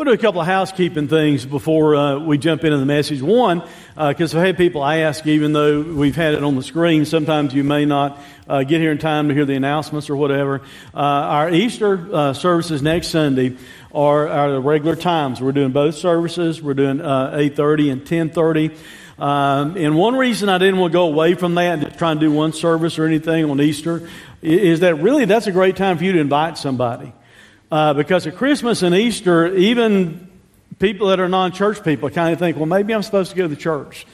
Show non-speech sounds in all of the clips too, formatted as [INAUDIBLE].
Going to do a couple of housekeeping things before uh, we jump into the message. One, because uh, I've had people ask, even though we've had it on the screen, sometimes you may not uh, get here in time to hear the announcements or whatever. Uh, our Easter uh, services next Sunday are our regular times. We're doing both services. We're doing 8.30 and 10.30. Um, and one reason I didn't want to go away from that and try and do one service or anything on Easter is that really that's a great time for you to invite somebody. Uh, because at Christmas and Easter, even people that are non church people kind of think, well, maybe I'm supposed to go to church.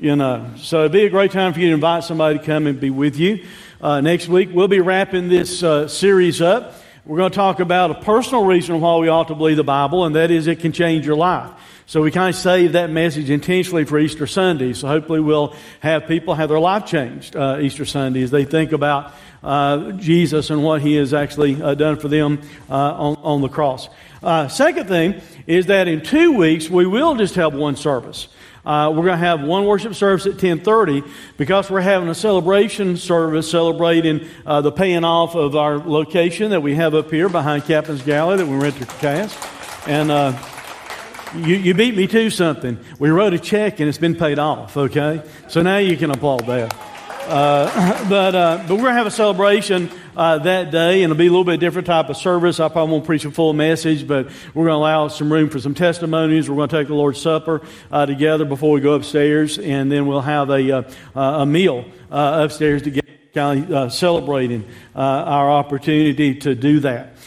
You know, so it'd be a great time for you to invite somebody to come and be with you. Uh, next week, we'll be wrapping this uh, series up. We're going to talk about a personal reason why we ought to believe the Bible, and that is it can change your life. So we kind of saved that message intentionally for Easter Sunday. So hopefully we'll have people have their life changed uh, Easter Sunday as they think about uh, Jesus and what he has actually uh, done for them uh, on, on, the cross. Uh, second thing is that in two weeks we will just have one service. Uh, we're going to have one worship service at 10:30 because we're having a celebration service celebrating uh, the paying off of our location that we have up here behind Captain's Galley that we rent to Cass. And uh, you, you beat me to something. We wrote a check and it's been paid off. Okay, so now you can applaud that. Uh, [LAUGHS] but uh, but we're gonna have a celebration uh, that day, and it'll be a little bit different type of service. I probably won't preach a full message, but we're gonna allow some room for some testimonies. We're gonna take the Lord's Supper uh, together before we go upstairs, and then we'll have a uh, a meal uh, upstairs together, kind of celebrating our opportunity to do that.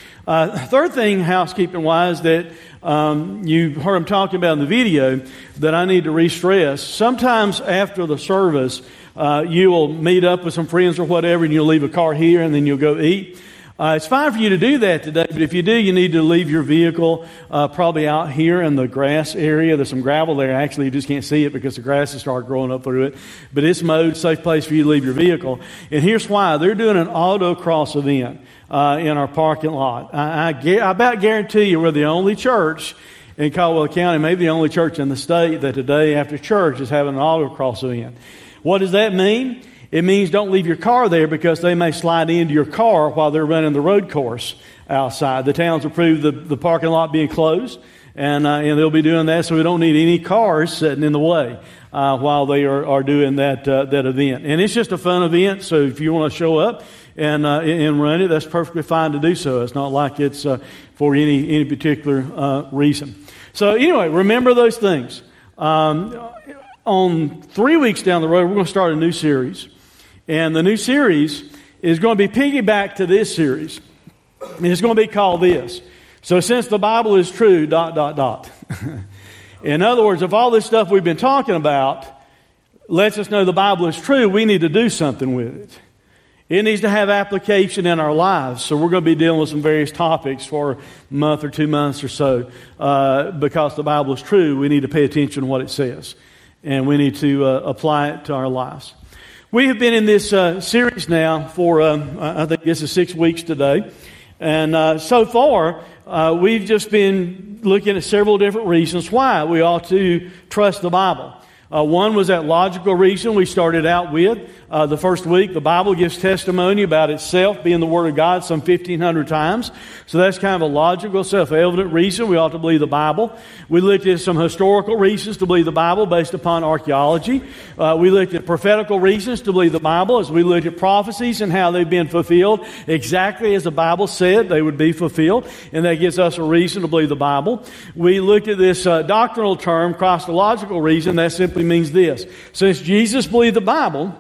third thing, housekeeping wise, that um, you heard him talking about in the video that I need to re-stress. Sometimes after the service, uh, you will meet up with some friends or whatever, and you'll leave a car here, and then you'll go eat. Uh, it's fine for you to do that today, but if you do, you need to leave your vehicle uh, probably out here in the grass area. There's some gravel there. Actually, you just can't see it because the grass has started growing up through it. But it's mowed, safe place for you to leave your vehicle. And here's why. They're doing an autocross event uh, in our parking lot. I, I, I about guarantee you we're the only church in Caldwell County, maybe the only church in the state that today after church is having an autocross event. What does that mean? It means don't leave your car there because they may slide into your car while they're running the road course outside. The town's approved the, the parking lot being closed, and, uh, and they'll be doing that, so we don't need any cars sitting in the way uh, while they are, are doing that, uh, that event. And it's just a fun event, so if you want to show up and, uh, and run it, that's perfectly fine to do so. It's not like it's uh, for any, any particular uh, reason. So, anyway, remember those things. Um, on three weeks down the road, we're going to start a new series. And the new series is going to be piggyback to this series. And it's going to be called this. So since the Bible is true, dot, dot, dot. [LAUGHS] In other words, if all this stuff we've been talking about lets us know the Bible is true, we need to do something with it. It needs to have application in our lives. So we're going to be dealing with some various topics for a month or two months or so. Uh, because the Bible is true, we need to pay attention to what it says and we need to uh, apply it to our lives. We have been in this uh, series now for, uh, I think this is six weeks today. And uh, so far, uh, we've just been looking at several different reasons why we ought to trust the Bible. Uh, one was that logical reason we started out with. Uh, the first week, the Bible gives testimony about itself being the Word of God some 1,500 times. So that's kind of a logical, self-evident reason we ought to believe the Bible. We looked at some historical reasons to believe the Bible based upon archaeology. Uh, we looked at prophetical reasons to believe the Bible as we looked at prophecies and how they've been fulfilled exactly as the Bible said they would be fulfilled. And that gives us a reason to believe the Bible. We looked at this uh, doctrinal term, Christological reason. That simply means this. Since Jesus believed the Bible,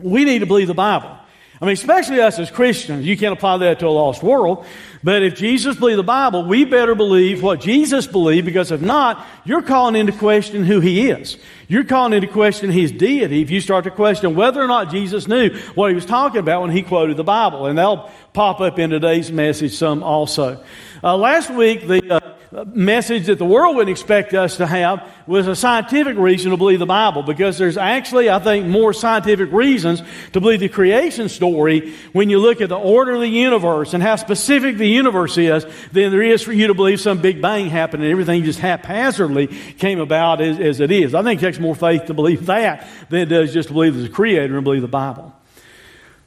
we need to believe the Bible. I mean, especially us as Christians, you can't apply that to a lost world, But if Jesus believed the Bible, we better believe what Jesus believed because if not, you're calling into question who he is. You're calling into question his deity if you start to question whether or not Jesus knew what he was talking about when he quoted the Bible. And that'll pop up in today's message some also. Uh, last week, the uh, message that the world wouldn't expect us to have was a scientific reason to believe the Bible because there's actually, I think, more scientific reasons to believe the creation story when you look at the order of the universe and how specific the universe is than there is for you to believe some big bang happened and everything just haphazardly came about as, as it is. I think it takes more faith to believe that than it does just to believe there's a creator and believe the Bible.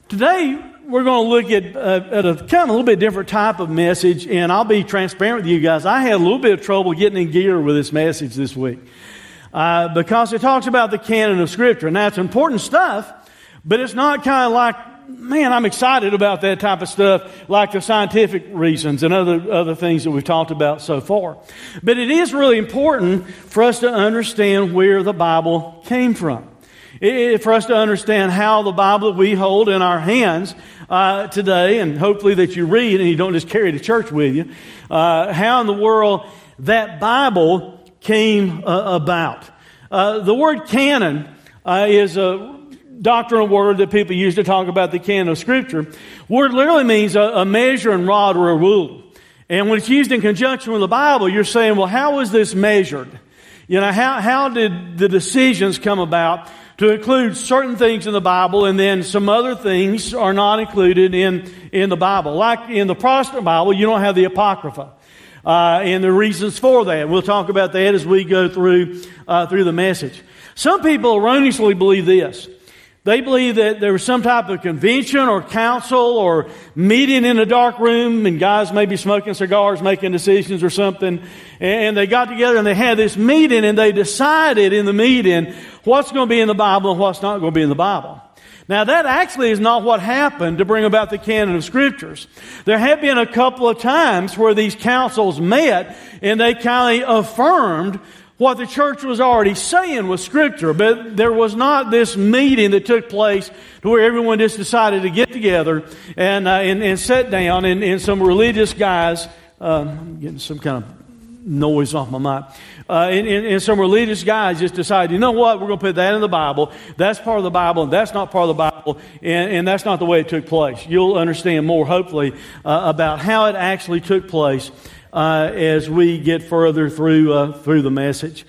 Today, we're going to look at, uh, at a kind of a little bit different type of message, and I'll be transparent with you guys. I had a little bit of trouble getting in gear with this message this week uh, because it talks about the canon of Scripture. Now, it's important stuff, but it's not kind of like, man, I'm excited about that type of stuff, like the scientific reasons and other, other things that we've talked about so far. But it is really important for us to understand where the Bible came from. It, for us to understand how the Bible that we hold in our hands uh, today, and hopefully that you read and you don't just carry to church with you, uh, how in the world that Bible came uh, about. Uh, the word canon uh, is a doctrinal word that people use to talk about the canon of Scripture. Word literally means a, a measuring rod or a rule. And when it's used in conjunction with the Bible, you're saying, well, how was this measured? You know, how, how did the decisions come about to include certain things in the Bible and then some other things are not included in, in the Bible. Like in the Protestant Bible, you don't have the Apocrypha. Uh, and the reasons for that. We'll talk about that as we go through, uh, through the message. Some people erroneously believe this. They believe that there was some type of convention or council or meeting in a dark room and guys maybe smoking cigars, making decisions or something. And they got together and they had this meeting and they decided in the meeting what's going to be in the Bible and what's not going to be in the Bible. Now that actually is not what happened to bring about the canon of scriptures. There have been a couple of times where these councils met and they kind of affirmed what the church was already saying was scripture, but there was not this meeting that took place to where everyone just decided to get together and, uh, and, and down and, and some religious guys, um, getting some kind of noise off my mic. Uh, and, and, and, some religious guys just decided, you know what, we're going to put that in the Bible. That's part of the Bible, and that's not part of the Bible, and, and that's not the way it took place. You'll understand more, hopefully, uh, about how it actually took place uh, as we get further through, uh, through the message.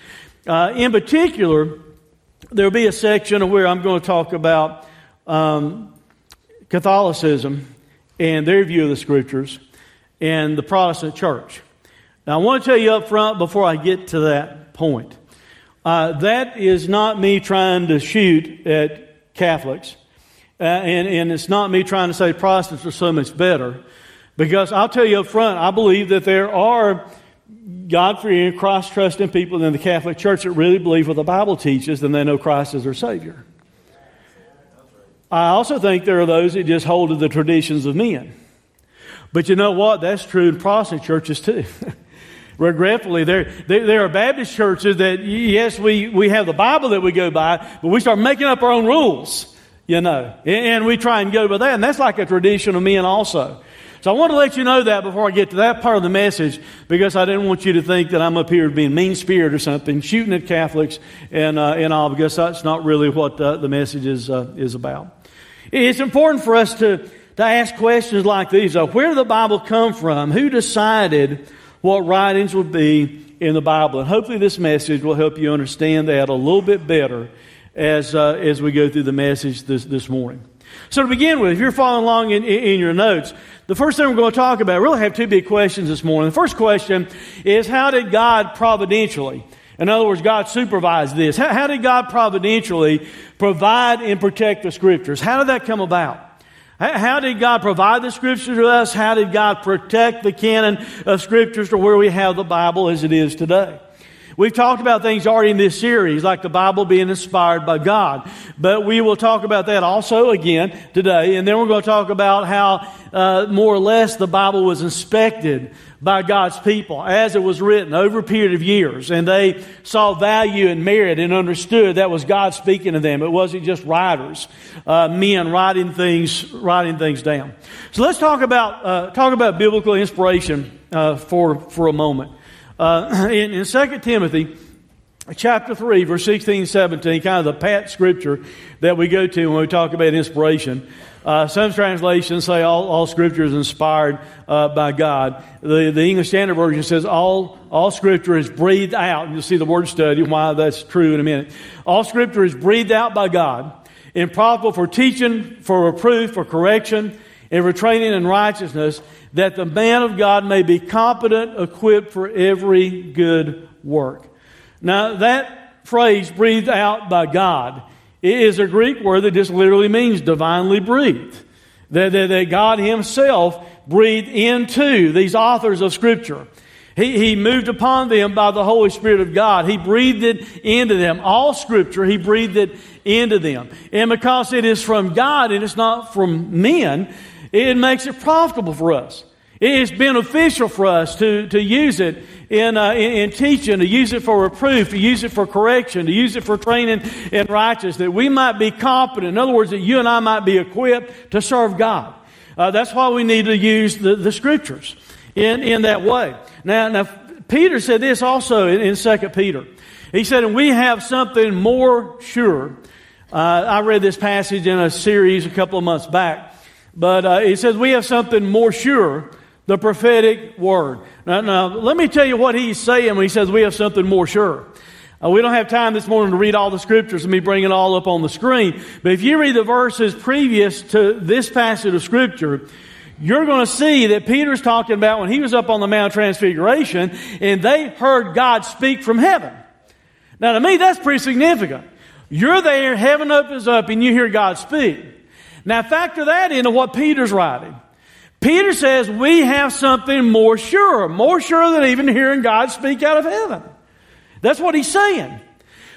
Uh, in particular, there'll be a section where I'm going to talk about um, Catholicism and their view of the Scriptures and the Protestant church. Now, I want to tell you up front before I get to that point. Uh, that is not me trying to shoot at Catholics, uh, and, and it's not me trying to say Protestants are so much better, because I'll tell you up front, I believe that there are God fearing, Christ trusting people in the Catholic Church that really believe what the Bible teaches and they know Christ as their Savior. I also think there are those that just hold to the traditions of men. But you know what? That's true in Protestant churches too. [LAUGHS] Regretfully, there, there, there, are Baptist churches that, yes, we, we have the Bible that we go by, but we start making up our own rules, you know, and, and we try and go by that. And that's like a tradition of men also. So I want to let you know that before I get to that part of the message, because I didn't want you to think that I'm up here being mean spirit or something, shooting at Catholics and, uh, and all, because that's not really what uh, the message is, uh, is about. It's important for us to, to ask questions like these. Uh, where did the Bible come from? Who decided what writings would be in the Bible. And hopefully, this message will help you understand that a little bit better as, uh, as we go through the message this, this morning. So, to begin with, if you're following along in, in your notes, the first thing we're going to talk about, really have two big questions this morning. The first question is how did God providentially, in other words, God supervised this, how, how did God providentially provide and protect the scriptures? How did that come about? How did God provide the scriptures to us? How did God protect the canon of scriptures to where we have the Bible as it is today? We've talked about things already in this series, like the Bible being inspired by God. But we will talk about that also again today. And then we're going to talk about how, uh, more or less, the Bible was inspected by God's people as it was written over a period of years. And they saw value and merit and understood that was God speaking to them. It wasn't just writers, uh, men writing things, writing things down. So let's talk about, uh, talk about biblical inspiration uh, for, for a moment. Uh, [CLEARS THROAT] in, in 2 Timothy, chapter 3, verse 16 and 17, kind of the pat scripture that we go to when we talk about inspiration. Uh, some translations say all, all scripture is inspired uh, by God. The, the English Standard Version says all, all scripture is breathed out. And You'll see the word study, why that's true in a minute. All scripture is breathed out by God and profitable for teaching, for reproof, for correction, and training in righteousness, that the man of God may be competent, equipped for every good work. Now, that phrase, breathed out by God, is a Greek word that just literally means divinely breathed. That, that, that God Himself breathed into these authors of Scripture. He, he moved upon them by the Holy Spirit of God. He breathed it into them. All Scripture, He breathed it into them. And because it is from God and it's not from men, it makes it profitable for us. It's beneficial for us to, to use it in, uh, in, in, teaching, to use it for reproof, to use it for correction, to use it for training in righteousness, that we might be competent. In other words, that you and I might be equipped to serve God. Uh, that's why we need to use the, the scriptures in, in that way. Now, now, Peter said this also in, in 2 Peter. He said, and we have something more sure. Uh, I read this passage in a series a couple of months back. But uh, he says we have something more sure, the prophetic word. Now, now, let me tell you what he's saying when he says we have something more sure. Uh, we don't have time this morning to read all the scriptures and me bring it all up on the screen. But if you read the verses previous to this passage of scripture, you're going to see that Peter's talking about when he was up on the Mount Transfiguration and they heard God speak from heaven. Now to me, that's pretty significant. You're there, heaven opens up and you hear God speak. Now factor that into what Peter's writing. Peter says we have something more sure, more sure than even hearing God speak out of heaven. That's what he's saying.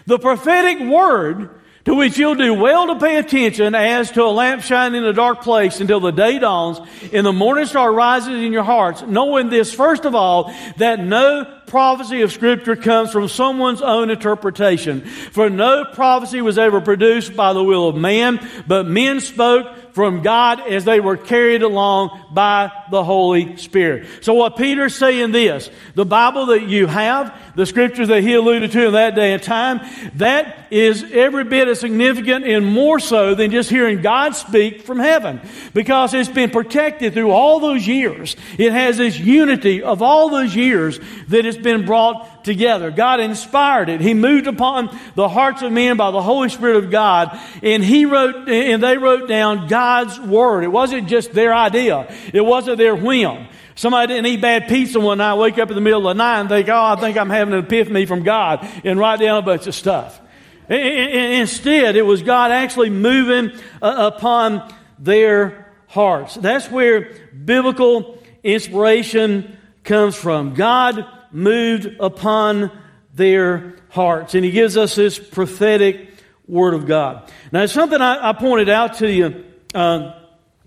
The prophetic word to which you'll do well to pay attention as to a lamp shining in a dark place until the day dawns and the morning star rises in your hearts, knowing this, first of all, that no prophecy of Scripture comes from someone's own interpretation. For no prophecy was ever produced by the will of man, but men spoke from God as they were carried along by the Holy Spirit. So what Peter's saying this, the Bible that you have, the scriptures that he alluded to in that day and time, that is every bit as significant and more so than just hearing God speak from heaven. Because it's been protected through all those years. It has this unity of all those years that been brought together. God inspired it. He moved upon the hearts of men by the Holy Spirit of God, and He wrote, and they wrote down God's Word. It wasn't just their idea. It wasn't their whim. Somebody didn't eat bad pizza one night, wake up in the middle of the night and think, oh, I think I'm having an epiphany from God, and write down a bunch of stuff. Instead, it was God actually moving uh, upon their hearts. That's where biblical inspiration comes from. God moved upon their hearts. And he gives us this prophetic word of God. Now, it's something I, I pointed out to you uh,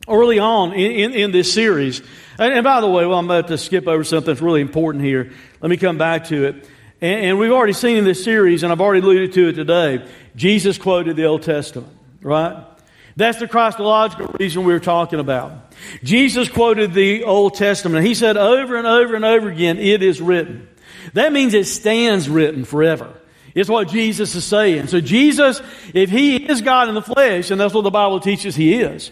early on in, in, in, this series. And, and, by the way, well, I'm about to skip over something that's really important here. Let me come back to it. And, and we've already seen in this series, and I've already alluded to it today, Jesus quoted the Old Testament, right? That's the Christological reason we are talking about. Jesus quoted the Old Testament. He said over and over and over again, it is written. That means it stands written forever. It's what Jesus is saying. So Jesus, if He is God in the flesh, and that's what the Bible teaches He is,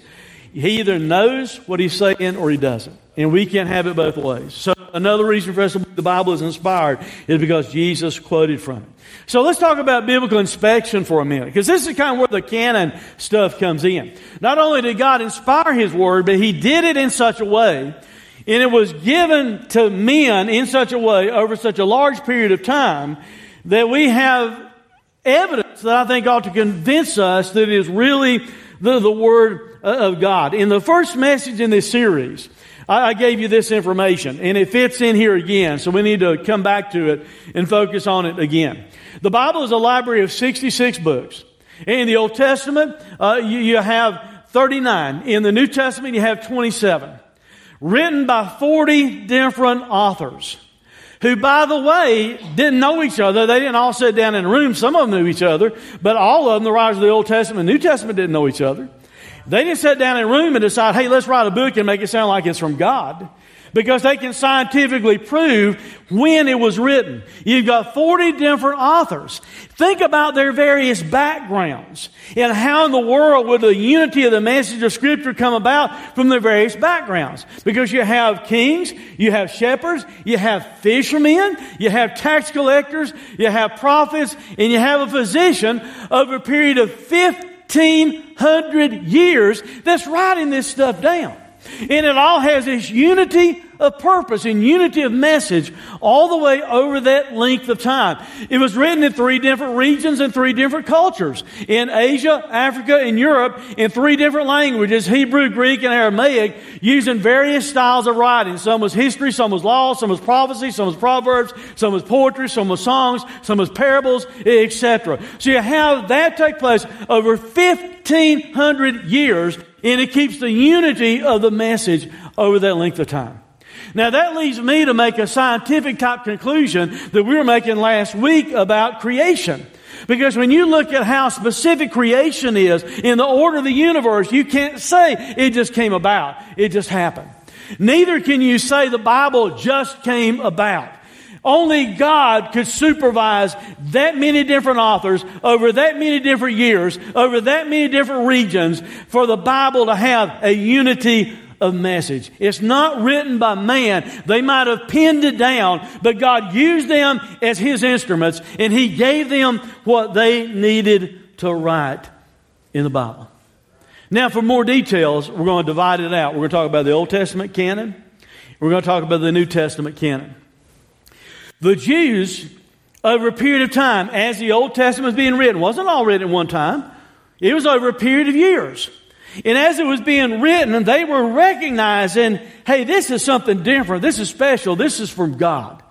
He either knows what He's saying or He doesn't. And we can't have it both ways. So another reason for us to believe the Bible is inspired is because Jesus quoted from it. So let's talk about biblical inspection for a minute, because this is kind of where the canon stuff comes in. Not only did God inspire His Word, but He did it in such a way, and it was given to men in such a way over such a large period of time that we have evidence that I think ought to convince us that it is really the, the Word of God. In the first message in this series, I, I gave you this information, and it fits in here again, so we need to come back to it and focus on it again. The Bible is a library of 66 books. In the Old Testament, uh, you, you have 39. In the New Testament, you have 27. Written by 40 different authors who, by the way, didn't know each other. They didn't all sit down in a room. Some of them knew each other, but all of them, the writers of the Old Testament and New Testament, didn't know each other. They didn't sit down in a room and decide, hey, let's write a book and make it sound like it's from God because they can scientifically prove when it was written. You've got 40 different authors. Think about their various backgrounds and how in the world would the unity of the message of Scripture come about from their various backgrounds. Because you have kings, you have shepherds, you have fishermen, you have tax collectors, you have prophets, and you have a physician over a period of 1500 years that's writing this stuff down. And it all has this unity of purpose and unity of message all the way over that length of time. It was written in three different regions and three different cultures. In Asia, Africa, and Europe in three different languages, Hebrew, Greek, and Aramaic, using various styles of writing. Some was history, some was law, some was prophecy, some was proverbs, some was poetry, some was songs, some was parables, etc. So you have that take place over 1500 years and it keeps the unity of the message over that length of time. Now that leads me to make a scientific type conclusion that we were making last week about creation. Because when you look at how specific creation is in the order of the universe, you can't say it just came about. It just happened. Neither can you say the Bible just came about. Only God could supervise that many different authors over that many different years, over that many different regions for the Bible to have a unity of message. It's not written by man. They might have pinned it down, but God used them as His instruments and He gave them what they needed to write in the Bible. Now, for more details, we're going to divide it out. We're going to talk about the Old Testament canon. We're going to talk about the New Testament canon. The Jews, over a period of time, as the Old Testament was being written, wasn't all written at one time. It was over a period of years. And as it was being written, they were recognizing, hey, this is something different. This is special. This is from God.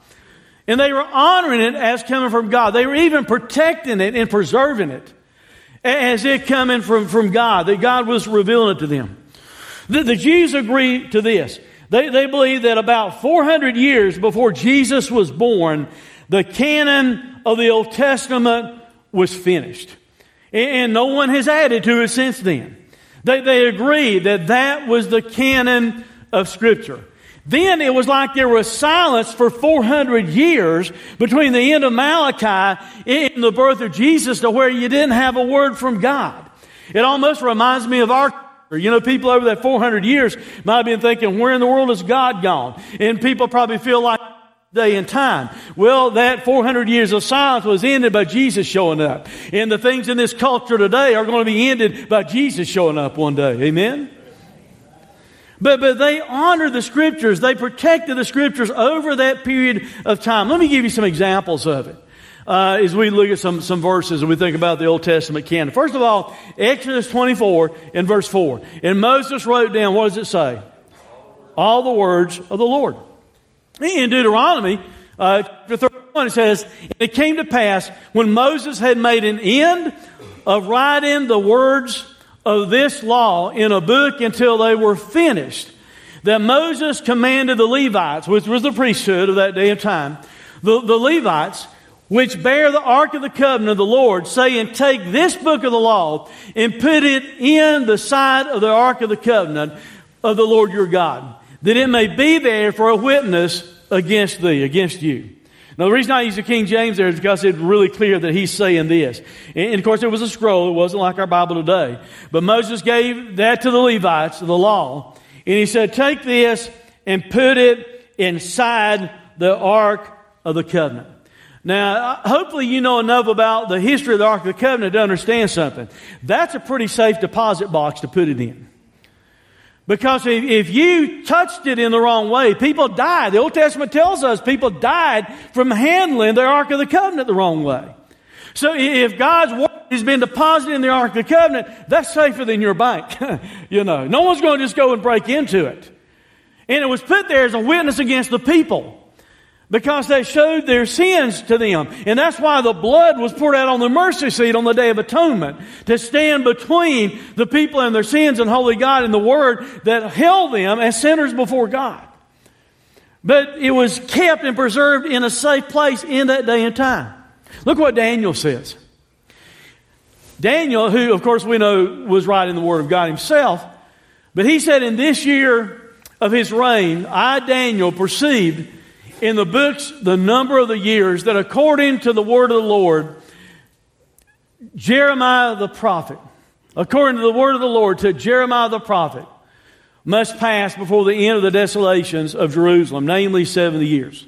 And they were honoring it as coming from God. They were even protecting it and preserving it as it coming from, from God, that God was revealing it to them. The, the Jews agreed to this. They, they believe that about 400 years before Jesus was born, the canon of the Old Testament was finished. And, and no one has added to it since then. They, they agreed that that was the canon of Scripture. Then it was like there was silence for 400 years between the end of Malachi and the birth of Jesus to where you didn't have a word from God. It almost reminds me of our you know, people over that 400 years might have been thinking, where in the world is God gone? And people probably feel like day and time. Well, that 400 years of silence was ended by Jesus showing up. And the things in this culture today are going to be ended by Jesus showing up one day. Amen? But, but they honored the scriptures. They protected the scriptures over that period of time. Let me give you some examples of it uh, as we look at some, some verses and we think about the Old Testament canon. First of all, Exodus 24 in verse 4. And Moses wrote down, what does it say? All the words of the Lord. In Deuteronomy, uh, 31, it says, It came to pass when Moses had made an end of writing the words of this law in a book until they were finished, that Moses commanded the Levites, which was the priesthood of that day and time, the, the Levites, which bear the ark of the covenant of the Lord, saying, Take this book of the law and put it in the side of the ark of the covenant of the Lord your God, that it may be there for a witness against thee, against you. Now, the reason I use the King James there is because it's really clear that he's saying this. And, of course, it was a scroll. It wasn't like our Bible today. But Moses gave that to the Levites, the law. And he said, Take this and put it inside the ark of the covenant. Now, hopefully you know enough about the history of the Ark of the Covenant to understand something. That's a pretty safe deposit box to put it in. Because if, if you touched it in the wrong way, people died. The Old Testament tells us people died from handling the Ark of the Covenant the wrong way. So if God's word has been deposited in the Ark of the Covenant, that's safer than your bank. [LAUGHS] you know, no one's going to just go and break into it. And it was put there as a witness against the people because they showed their sins to them. And that's why the blood was poured out on the mercy seat on the Day of Atonement to stand between the people and their sins and holy God and the Word that held them as sinners before God. But it was kept and preserved in a safe place in that day and time. Look what Daniel says. Daniel, who of course we know was writing the Word of God himself, but he said, In this year of his reign, I, Daniel, perceived in the books the number of the years that according to the word of the Lord, Jeremiah the prophet, according to the word of the Lord to Jeremiah the prophet, must pass before the end of the desolations of Jerusalem, namely 70 years.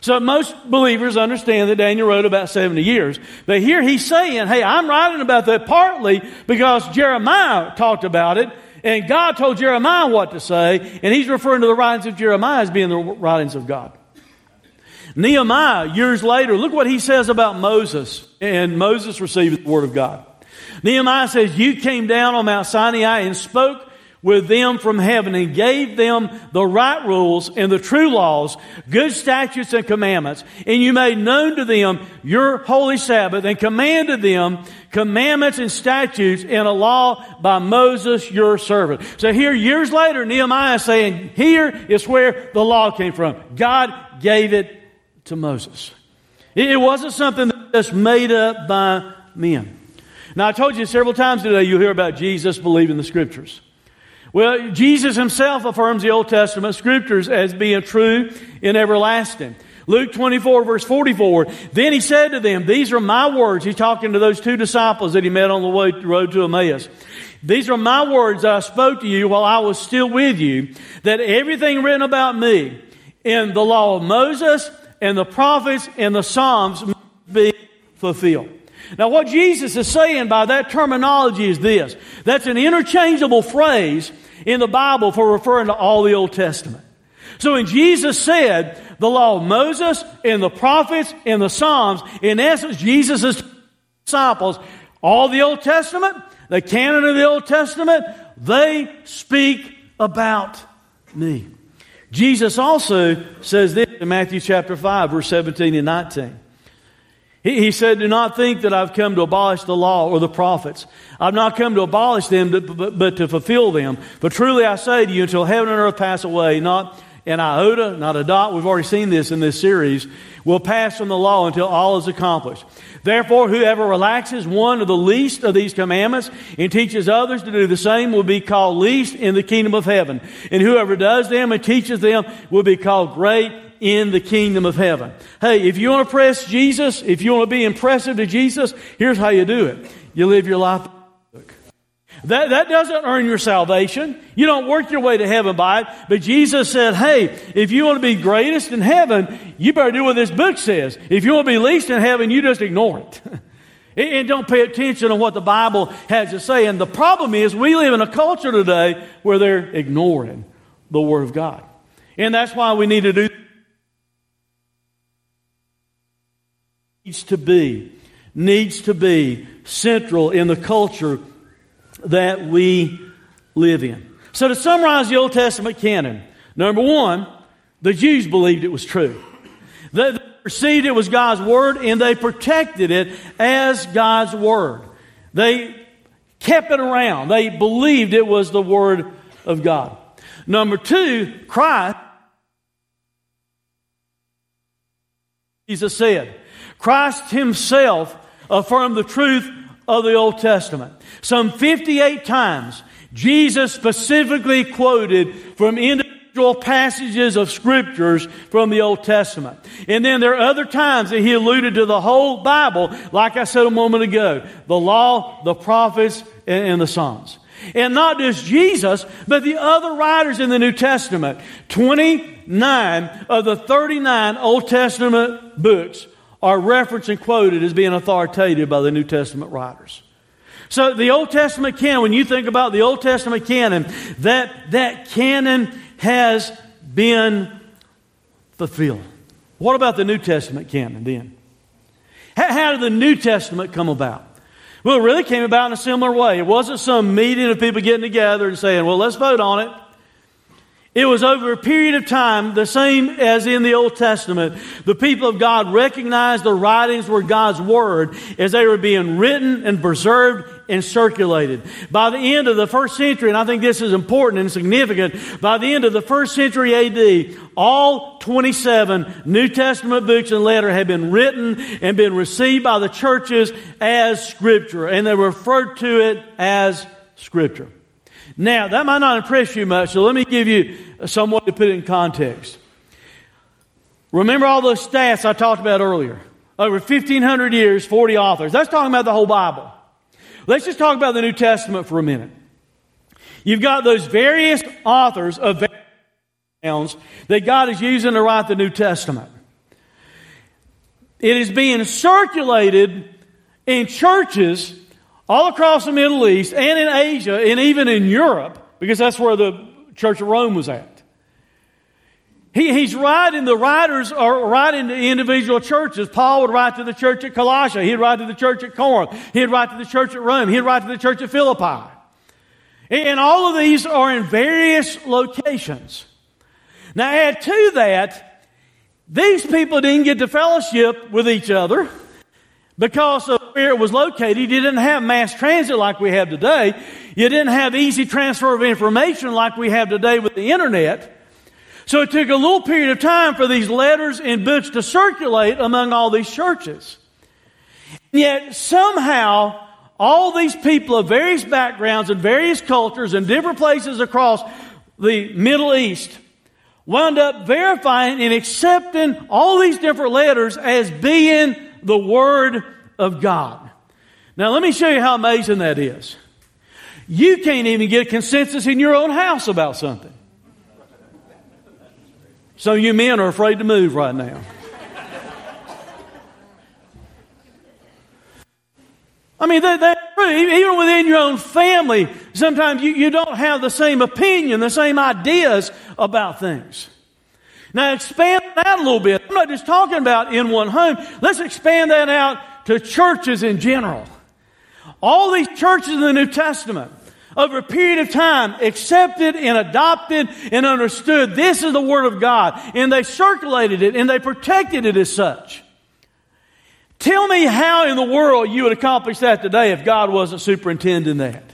So most believers understand that Daniel wrote about 70 years. But here he's saying, hey, I'm writing about that partly because Jeremiah talked about it and God told Jeremiah what to say, and he's referring to the writings of Jeremiah as being the writings of God. Nehemiah, years later, look what he says about Moses. And Moses received the word of God. Nehemiah says, You came down on Mount Sinai and spoke with them from heaven and gave them the right rules and the true laws, good statutes and commandments. And you made known to them your holy Sabbath and commanded them commandments and statutes in a law by Moses, your servant. So here, years later, Nehemiah is saying, here is where the law came from. God gave it to Moses. It wasn't something that's made up by men. Now, I told you several times today you'll hear about Jesus believing the Scriptures. Well, Jesus himself affirms the Old Testament Scriptures as being true and everlasting. Luke 24, verse 44. Then he said to them, These are my words. He's talking to those two disciples that he met on the way, road to Emmaus. These are my words that I spoke to you while I was still with you, that everything written about me in the law of Moses and the prophets and the Psalms be fulfilled. Now, what Jesus is saying by that terminology is this that's an interchangeable phrase in the Bible for referring to all the Old Testament. So when Jesus said the law of Moses and the prophets and the Psalms, in essence, Jesus' disciples, all the Old Testament, the canon of the Old Testament, they speak about me. Jesus also says this in Matthew chapter 5, verse 17 and 19. He, he said, Do not think that I've come to abolish the law or the prophets. I've not come to abolish them, but, but to fulfill them. But truly I say to you, until heaven and earth pass away, not an iota, not a dot, we've already seen this in this series, will pass from the law until all is accomplished. Therefore, whoever relaxes one of the least of these commandments and teaches others to do the same will be called least in the kingdom of heaven. And whoever does them and teaches them will be called great in the kingdom of heaven. Hey, if you want to press Jesus, if you want to be impressive to Jesus, here's how you do it. You live your life that, that doesn't earn your salvation. You don't work your way to heaven by it. But Jesus said, hey, if you want to be greatest in heaven, you better do what this book says. If you want to be least in heaven, you just ignore it. [LAUGHS] and don't pay attention to what the Bible has to say. And the problem is, we live in a culture today where they're ignoring the Word of God. And that's why we need to do needs to be needs to be central in the culture that we live in. So, to summarize the Old Testament canon, number one, the Jews believed it was true. They perceived it was God's Word and they protected it as God's Word. They kept it around. They believed it was the Word of God. Number two, Christ, Jesus said, Christ Himself affirmed the truth of the Old Testament. Some 58 times, Jesus specifically quoted from individual passages of scriptures from the Old Testament. And then there are other times that he alluded to the whole Bible, like I said a moment ago the law, the prophets, and the Psalms. And not just Jesus, but the other writers in the New Testament. 29 of the 39 Old Testament books are referenced and quoted as being authoritative by the New Testament writers. So the Old Testament canon, when you think about the Old Testament canon, that, that canon has been fulfilled. What about the New Testament canon then? How, how did the New Testament come about? Well, it really came about in a similar way. It wasn't some meeting of people getting together and saying, well, let's vote on it. It was over a period of time, the same as in the Old Testament. The people of God recognized the writings were God's Word as they were being written and preserved and circulated. By the end of the first century, and I think this is important and significant, by the end of the first century AD, all 27 New Testament books and letters had been written and been received by the churches as Scripture, and they referred to it as Scripture. Now, that might not impress you much, so let me give you some way to put it in context. Remember all those stats I talked about earlier? Over 1,500 years, 40 authors. That's talking about the whole Bible. Let's just talk about the New Testament for a minute. You've got those various authors of various that God is using to write the New Testament. It is being circulated in churches all across the Middle East and in Asia and even in Europe, because that's where the Church of Rome was at. He, he's writing, the writers are writing to individual churches. Paul would write to the church at Colossae. He'd write to the church at Corinth. He'd write to the church at Rome. He'd write to the church at Philippi. And all of these are in various locations. Now add to that, these people didn't get to fellowship with each other because of where it was located. You didn't have mass transit like we have today. You didn't have easy transfer of information like we have today with the internet. So it took a little period of time for these letters and books to circulate among all these churches. And yet somehow all these people of various backgrounds and various cultures and different places across the Middle East wound up verifying and accepting all these different letters as being the Word of God. Now let me show you how amazing that is. You can't even get a consensus in your own house about something. Some of you men are afraid to move right now. I mean, that, true. Even within your own family, sometimes you, you don't have the same opinion, the same ideas about things. Now expand that a little bit. I'm not just talking about in one home. Let's expand that out to churches in general. All these churches in the New Testament, over a period of time accepted and adopted and understood this is the Word of God. And they circulated it and they protected it as such. Tell me how in the world you would accomplish that today if God wasn't superintending that.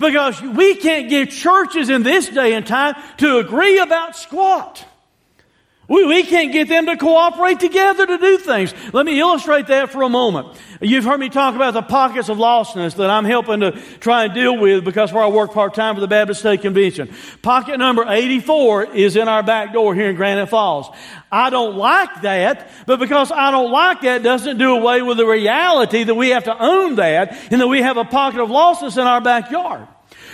Because we can't get churches in this day and time to agree about squat. We, we can't get them to cooperate together to do things. Let me illustrate that for a moment. You've heard me talk about the pockets of lostness that I'm helping to try and deal with because where I work part time for the Baptist State Convention. Pocket number 84 is in our back door here in Granite Falls. I don't like that, but because I don't like that doesn't do away with the reality that we have to own that and that we have a pocket of lostness in our backyard.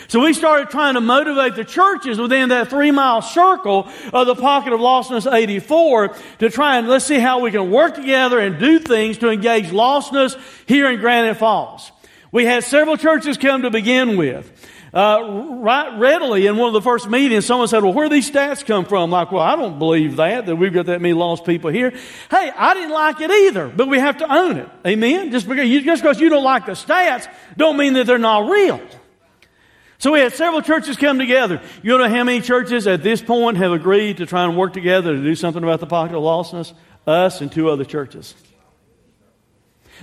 So we started trying to motivate the churches within that three mile circle of the pocket of lostness 84 to try and let's see how we can work together and do things to engage lostness here in Granite Falls. We had several churches come to begin with. Uh, right readily in one of the first meetings, someone said, well, where do these stats come from? Like, well, I don't believe that, that we've got that many lost people here. Hey, I didn't like it either, but we have to own it. Amen? Just because you, just because you don't like the stats don't mean that they're not real. So we had several churches come together. You know how many churches at this point have agreed to try and work together to do something about the pocket of lostness? Us and two other churches.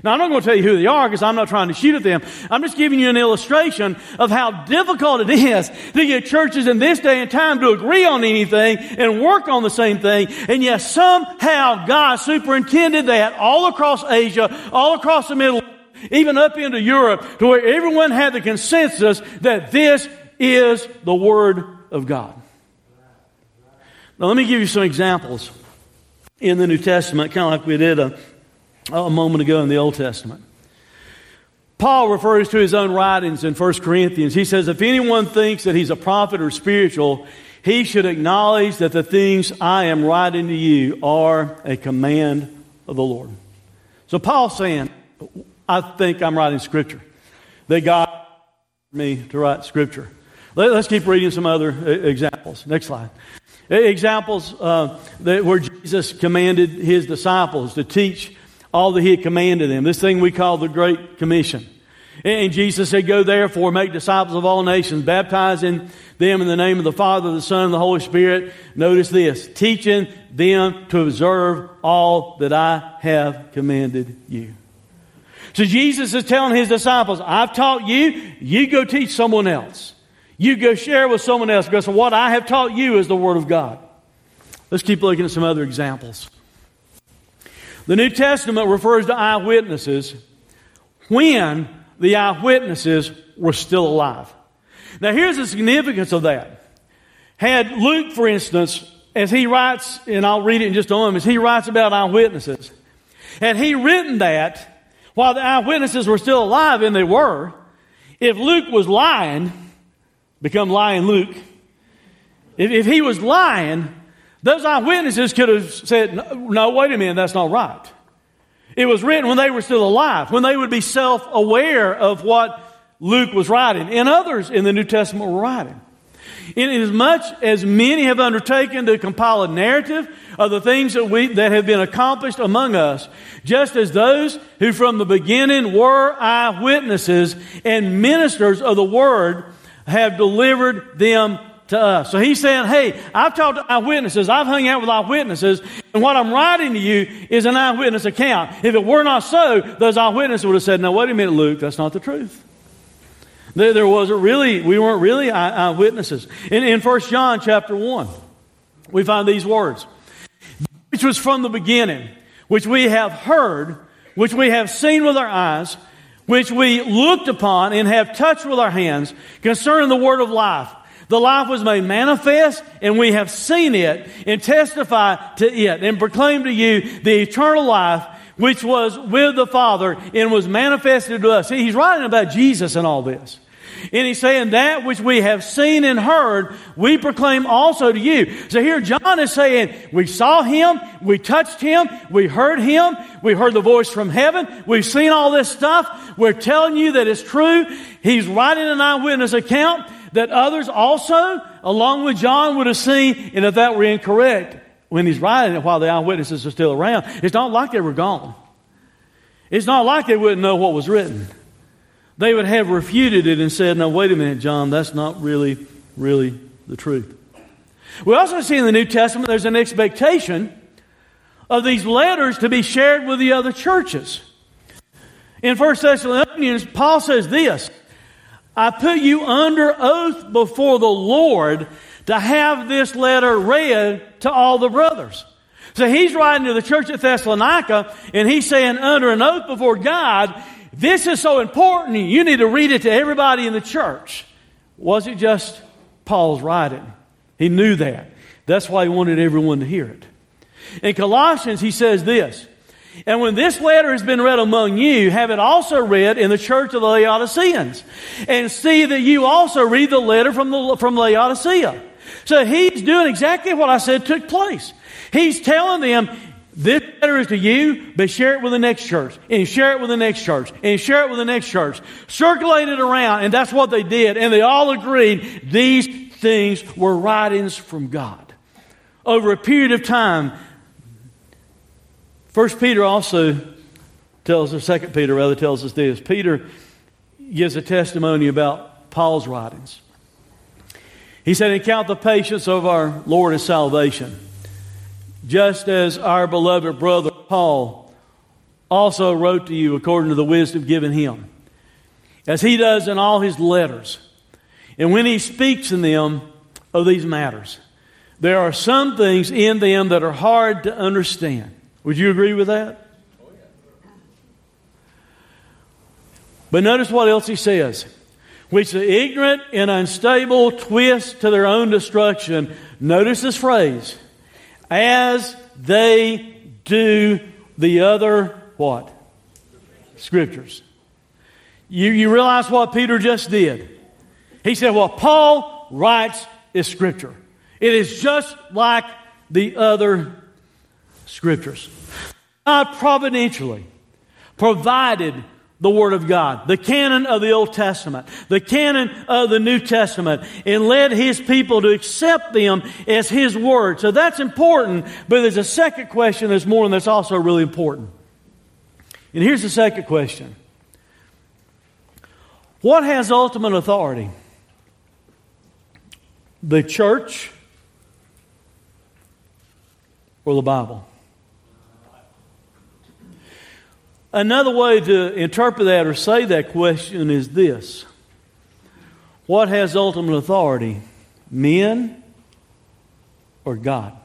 Now, I'm not going to tell you who they are because I'm not trying to shoot at them. I'm just giving you an illustration of how difficult it is to get churches in this day and time to agree on anything and work on the same thing. And yet somehow God superintended that all across Asia, all across the Middle even up into Europe, to where everyone had the consensus that this is the Word of God. Now, let me give you some examples in the New Testament, kind of like we did a, a moment ago in the Old Testament. Paul refers to his own writings in 1 Corinthians. He says, If anyone thinks that he's a prophet or spiritual, he should acknowledge that the things I am writing to you are a command of the Lord. So Paul's saying, I think I'm writing Scripture. That God me to write Scripture. Let, us keep reading some other examples. Next slide. Examples uh, that, where Jesus commanded his disciples to teach all that he had commanded them. This thing we call the Great Commission. And Jesus said, Go therefore, make disciples of all nations, baptizing them in the name of the Father, the Son, and the Holy Spirit. Notice this teaching them to observe all that I have commanded you. So Jesus is telling his disciples, I've taught you, you go teach someone else. You go share with someone else because what I have taught you is the Word of God. Let's keep looking at some other examples. The New Testament refers to eyewitnesses when the eyewitnesses were still alive. Now, here's the significance of that. Had Luke, for instance, as he writes, and I'll read it in just a moment, as he writes about eyewitnesses, had he written that while the eyewitnesses were still alive, and they were, if Luke was lying, become lying Luke, if, if he was lying, those eyewitnesses could have said, no, wait a minute, that's not right. It was written when they were still alive, when they would be self aware of what Luke was writing, and others in the New Testament were writing. Inasmuch as many have undertaken to compile a narrative of the things that, we, that have been accomplished among us, just as those who from the beginning were eyewitnesses and ministers of the word have delivered them to us. So he's saying, hey, I've talked to eyewitnesses, I've hung out with eyewitnesses, and what I'm writing to you is an eyewitness account. If it were not so, those eyewitnesses would have said, no, wait a minute, Luke, that's not the truth. There, there wasn't really, we weren't really eyewitnesses. In, in 1 John chapter 1, we find these words, which was from the beginning, which we have heard, which we have seen with our eyes, which we looked upon and have touched with our hands concerning the word of life. The life was made manifest, and we have seen it and testify to it and proclaim to you the eternal life which was with the Father and was manifested to us. See, he's writing about Jesus and all this. And he's saying that which we have seen and heard, we proclaim also to you. So here John is saying, we saw him, we touched him, we heard him, we heard the voice from heaven, we've seen all this stuff, we're telling you that it's true. He's writing an eyewitness account that others also, along with John, would have seen, and if that were incorrect, when he's writing it while the eyewitnesses are still around, it's not like they were gone. It's not like they wouldn't know what was written. They would have refuted it and said, No, wait a minute, John, that's not really, really the truth. We also see in the New Testament there's an expectation of these letters to be shared with the other churches. In 1 Thessalonians, Paul says this I put you under oath before the Lord to have this letter read to all the brothers. So he's writing to the church at Thessalonica and he's saying under an oath before God, this is so important, you need to read it to everybody in the church. Was it just Paul's writing? He knew that. That's why he wanted everyone to hear it. In Colossians, he says this and when this letter has been read among you, have it also read in the church of the Laodiceans. And see that you also read the letter from, the, from Laodicea. So he's doing exactly what I said took place. He's telling them, this letter is to you, but share it with the next church, and share it with the next church, and share it with the next church. Circulate it around, and that's what they did. And they all agreed these things were writings from God. Over a period of time, First Peter also tells us, Second Peter rather tells us this. Peter gives a testimony about Paul's writings. He said, "And count the patience of our Lord as salvation, just as our beloved brother Paul also wrote to you according to the wisdom given him, as he does in all his letters. And when he speaks in them of these matters, there are some things in them that are hard to understand." Would you agree with that? But notice what else he says. Which the ignorant and unstable twist to their own destruction. Notice this phrase. As they do the other what? Scriptures. You, you realize what Peter just did? He said, What Paul writes is Scripture. It is just like the other scriptures. God providentially provided the Word of God, the canon of the Old Testament, the canon of the New Testament, and led His people to accept them as His Word. So that's important, but there's a second question that's more and that's also really important. And here's the second question What has ultimate authority? The church or the Bible? Another way to interpret that or say that question is this What has ultimate authority? Men or God?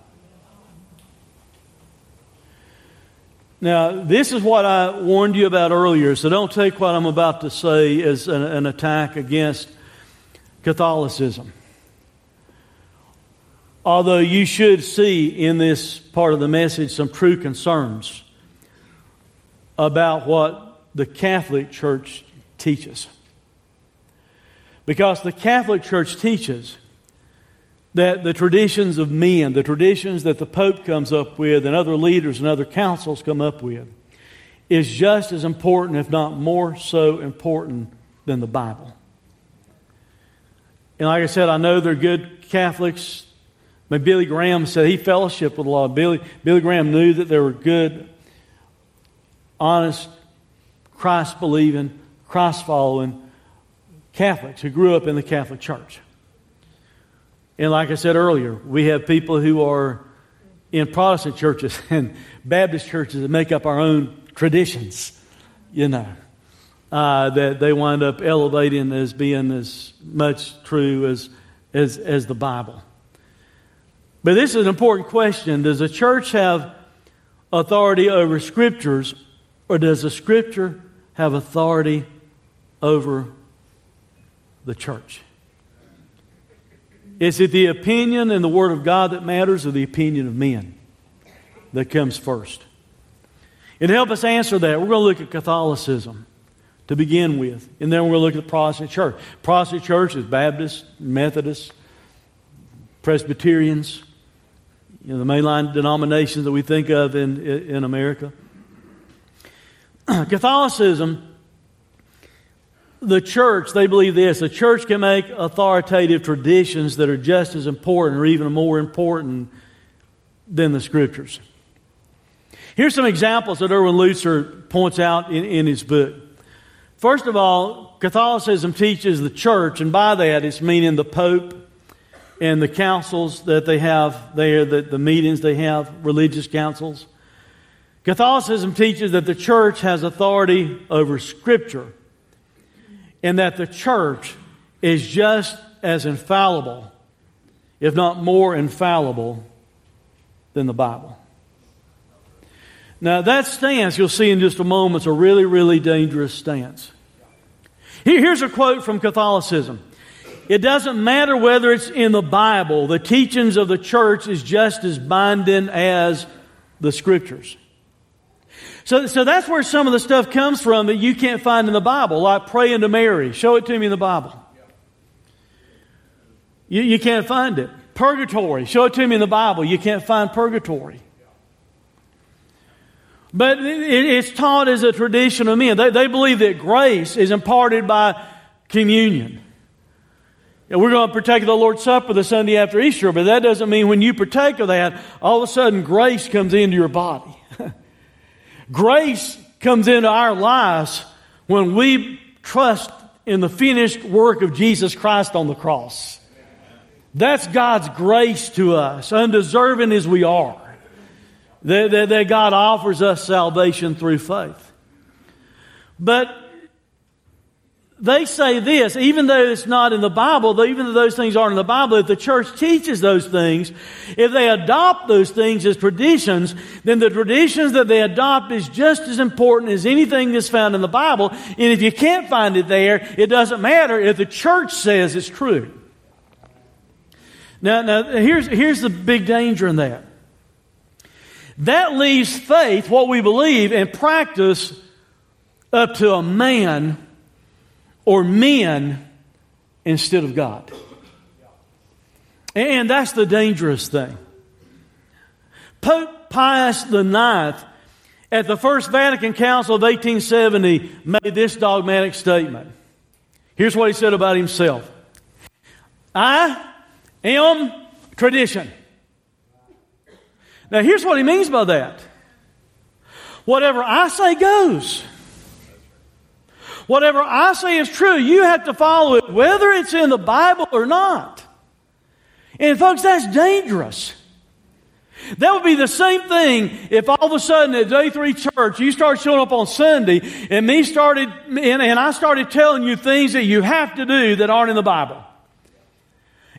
Now, this is what I warned you about earlier, so don't take what I'm about to say as an, an attack against Catholicism. Although you should see in this part of the message some true concerns about what the Catholic Church teaches. Because the Catholic Church teaches that the traditions of men, the traditions that the Pope comes up with, and other leaders and other councils come up with, is just as important, if not more so important, than the Bible. And like I said, I know they're good Catholics. But Billy Graham said he fellowshiped with a lot. of Billy, Billy Graham knew that there were good, honest, Christ believing, Christ following Catholics who grew up in the Catholic Church. And like I said earlier, we have people who are in Protestant churches [LAUGHS] and Baptist churches that make up our own traditions, you know, uh, that they wind up elevating as being as much true as, as, as the Bible. But this is an important question. Does the church have authority over scriptures, or does the scripture have authority over the church? Is it the opinion and the Word of God that matters, or the opinion of men that comes first? And to help us answer that, we're going to look at Catholicism to begin with, and then we're going to look at the Protestant church. Protestant church is Baptist, Methodist, Presbyterians, you know, the mainline denominations that we think of in, in America. [CLEARS THROAT] Catholicism the church, they believe this the church can make authoritative traditions that are just as important or even more important than the scriptures. Here's some examples that Erwin Lutzer points out in, in his book. First of all, Catholicism teaches the church, and by that it's meaning the Pope and the councils that they have there, the, the meetings they have, religious councils. Catholicism teaches that the church has authority over Scripture and that the church is just as infallible, if not more infallible, than the Bible. Now, that stance, you'll see in just a moment, is a really, really dangerous stance. Here's a quote from Catholicism It doesn't matter whether it's in the Bible, the teachings of the church is just as binding as the Scriptures. So, so that's where some of the stuff comes from that you can't find in the Bible, like praying to Mary. Show it to me in the Bible. You, you can't find it. Purgatory. Show it to me in the Bible. You can't find purgatory. But it, it's taught as a tradition of men. They, they believe that grace is imparted by communion. And we're going to partake of the Lord's Supper the Sunday after Easter, but that doesn't mean when you partake of that, all of a sudden grace comes into your body. Grace comes into our lives when we trust in the finished work of Jesus Christ on the cross. That's God's grace to us, undeserving as we are. That, that, that God offers us salvation through faith. But they say this, even though it's not in the Bible, even though those things aren't in the Bible, if the church teaches those things, if they adopt those things as traditions, then the traditions that they adopt is just as important as anything that's found in the Bible. And if you can't find it there, it doesn't matter if the church says it's true. Now, now here's, here's the big danger in that. That leaves faith, what we believe, and practice up to a man or men instead of God. And that's the dangerous thing. Pope Pius IX, at the First Vatican Council of 1870, made this dogmatic statement. Here's what he said about himself I am tradition. Now, here's what he means by that. Whatever I say goes. Whatever I say is true, you have to follow it, whether it's in the Bible or not. And folks, that's dangerous. That would be the same thing if all of a sudden at Day 3 Church you start showing up on Sunday and me started, and, and I started telling you things that you have to do that aren't in the Bible.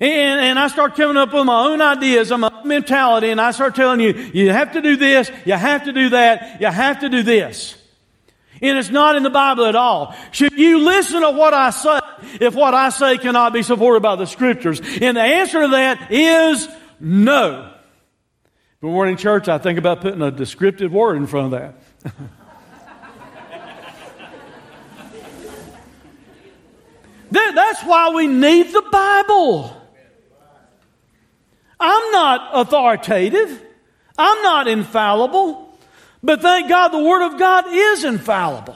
And, and I start coming up with my own ideas and my own mentality and I start telling you, you have to do this, you have to do that, you have to do this. And it's not in the Bible at all. Should you listen to what I say if what I say cannot be supported by the scriptures? And the answer to that is no. When we're in church, I think about putting a descriptive word in front of that. [LAUGHS] That's why we need the Bible. I'm not authoritative. I'm not infallible. But thank God the Word of God is infallible.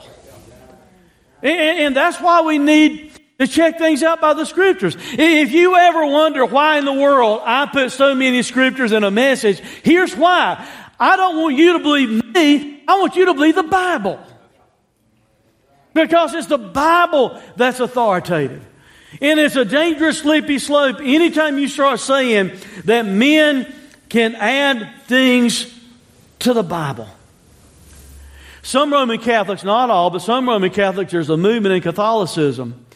And, and, that's why we need to check things out by the Scriptures. If you ever wonder why in the world I put so many Scriptures in a message, here's why. I don't want you to believe me. I want you to believe the Bible. Because it's the Bible that's authoritative. And it's a dangerous slippery slope anytime you start saying that men can add things to the Bible. Some Roman Catholics, not all, but some Roman Catholics, there's a movement in Catholicism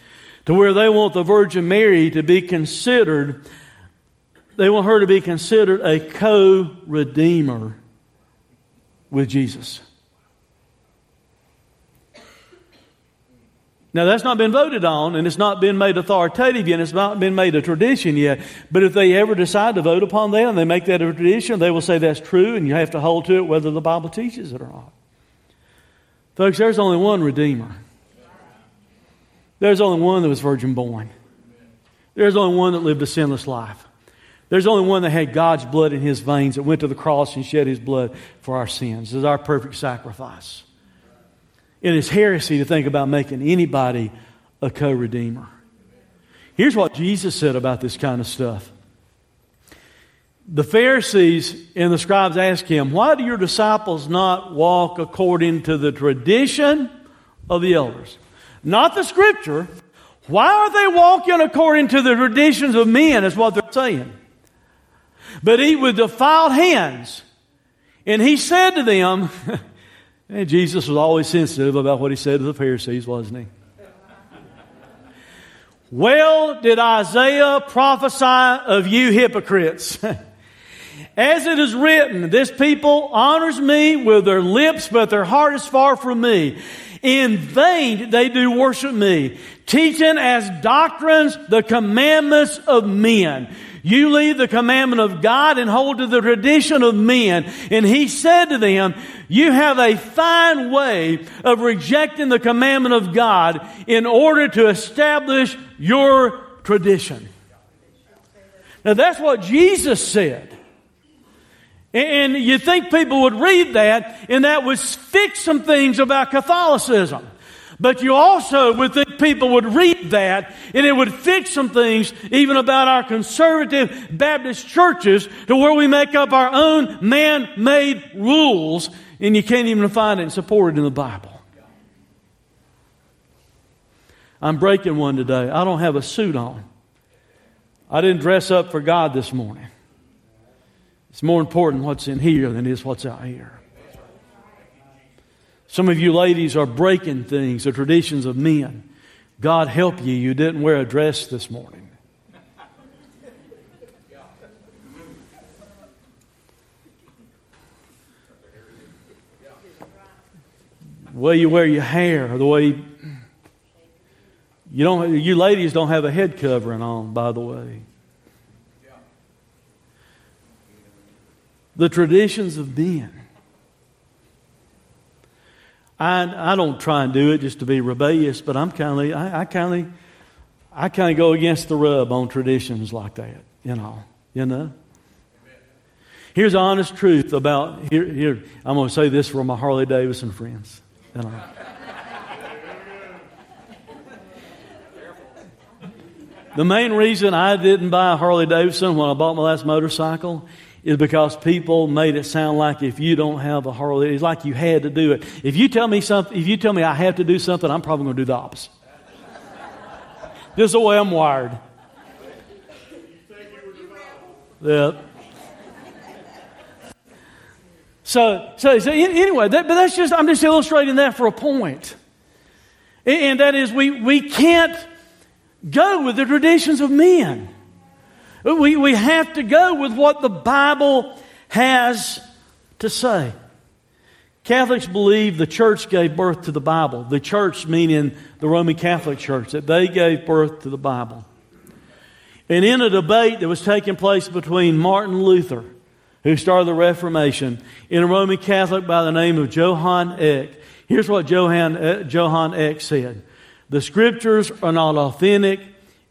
to where they want the Virgin Mary to be considered, they want her to be considered a co redeemer with Jesus. Now, that's not been voted on, and it's not been made authoritative yet, and it's not been made a tradition yet. But if they ever decide to vote upon that and they make that a tradition, they will say that's true, and you have to hold to it whether the Bible teaches it or not. Folks, there's only one Redeemer. There's only one that was virgin born. There's only one that lived a sinless life. There's only one that had God's blood in his veins that went to the cross and shed his blood for our sins. Is our perfect sacrifice. It is heresy to think about making anybody a co redeemer. Here's what Jesus said about this kind of stuff. The Pharisees and the scribes asked him, Why do your disciples not walk according to the tradition of the elders? Not the scripture. Why are they walking according to the traditions of men, is what they're saying. But eat with defiled hands. And he said to them, [LAUGHS] And Jesus was always sensitive about what he said to the Pharisees, wasn't he? [LAUGHS] well, did Isaiah prophesy of you hypocrites? [LAUGHS] As it is written, this people honors me with their lips, but their heart is far from me. In vain they do worship me, teaching as doctrines the commandments of men. You leave the commandment of God and hold to the tradition of men. And he said to them, you have a fine way of rejecting the commandment of God in order to establish your tradition. Now that's what Jesus said. And you think people would read that and that would fix some things about Catholicism. But you also would think people would read that and it would fix some things even about our conservative Baptist churches to where we make up our own man-made rules and you can't even find it supported in the Bible. I'm breaking one today. I don't have a suit on. I didn't dress up for God this morning. It's more important what's in here than it is what's out here. Some of you ladies are breaking things, the traditions of men. God help you, you didn't wear a dress this morning. The way you wear your hair, the way you don't, you ladies don't have a head covering on, by the way. The traditions of men. I, I don't try and do it just to be rebellious, but I'm kind of I, I kind of I kind of go against the rub on traditions like that. You know, you know. Here's the honest truth about here. Here, I'm going to say this for my Harley Davidson friends. You know. the main reason I didn't buy a Harley Davidson when I bought my last motorcycle is because people made it sound like if you don't have a heart, it's like you had to do it. If you tell me something, if you tell me I have to do something, I'm probably going to do the opposite. this is the way I'm wired. Yeah. So, so, so anyway, that, but that's just, I'm just illustrating that for a point. And that is, we, we can't go with the traditions of men. We, we have to go with what the Bible has to say. Catholics believe the church gave birth to the Bible. The church, meaning the Roman Catholic Church, that they gave birth to the Bible. And in a debate that was taking place between Martin Luther, who started the Reformation, and a Roman Catholic by the name of Johann Eck, here's what Johann, uh, Johann Eck said The scriptures are not authentic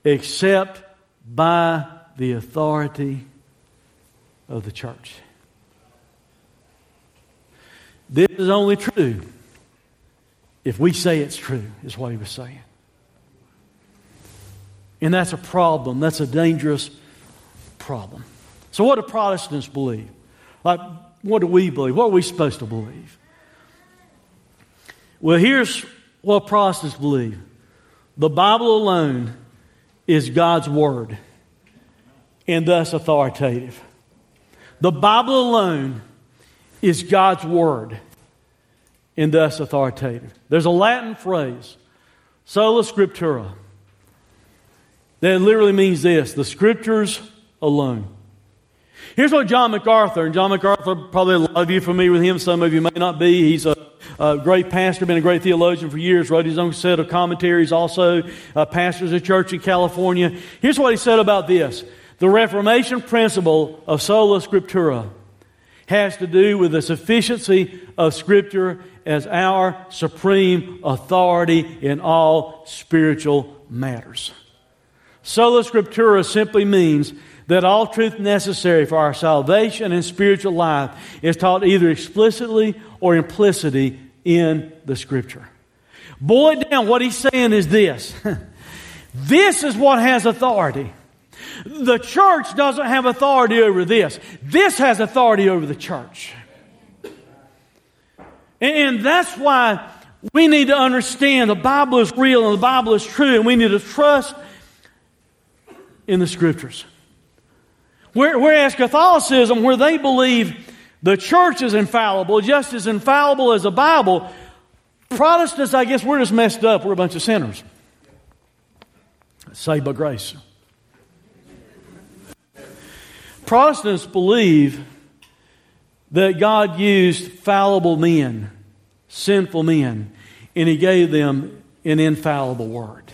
except by the authority of the church. This is only true if we say it's true, is what he was saying. And that's a problem. That's a dangerous problem. So, what do Protestants believe? Like, what do we believe? What are we supposed to believe? Well, here's what Protestants believe the Bible alone is God's Word and thus authoritative. The Bible alone is God's Word and thus authoritative. There's a Latin phrase, sola scriptura, that literally means this the Scriptures alone. Here's what John MacArthur, and John MacArthur, probably a lot of you familiar with him, some of you may not be. He's a, a great pastor, been a great theologian for years, wrote his own set of commentaries, also uh, pastors a church in California. Here's what he said about this the Reformation principle of sola scriptura has to do with the sufficiency of Scripture as our supreme authority in all spiritual matters. Sola scriptura simply means that all truth necessary for our salvation and spiritual life is taught either explicitly or implicitly in the Scripture. Boil it down, what he's saying is this [LAUGHS] this is what has authority. The church doesn't have authority over this. This has authority over the church. And that's why we need to understand the Bible is real and the Bible is true, and we need to trust in the Scriptures. Whereas Catholicism, where they believe the church is infallible, just as infallible as the Bible, Protestants, I guess we're just messed up. We're a bunch of sinners. Saved by grace. Protestants believe that God used fallible men, sinful men, and He gave them an infallible word.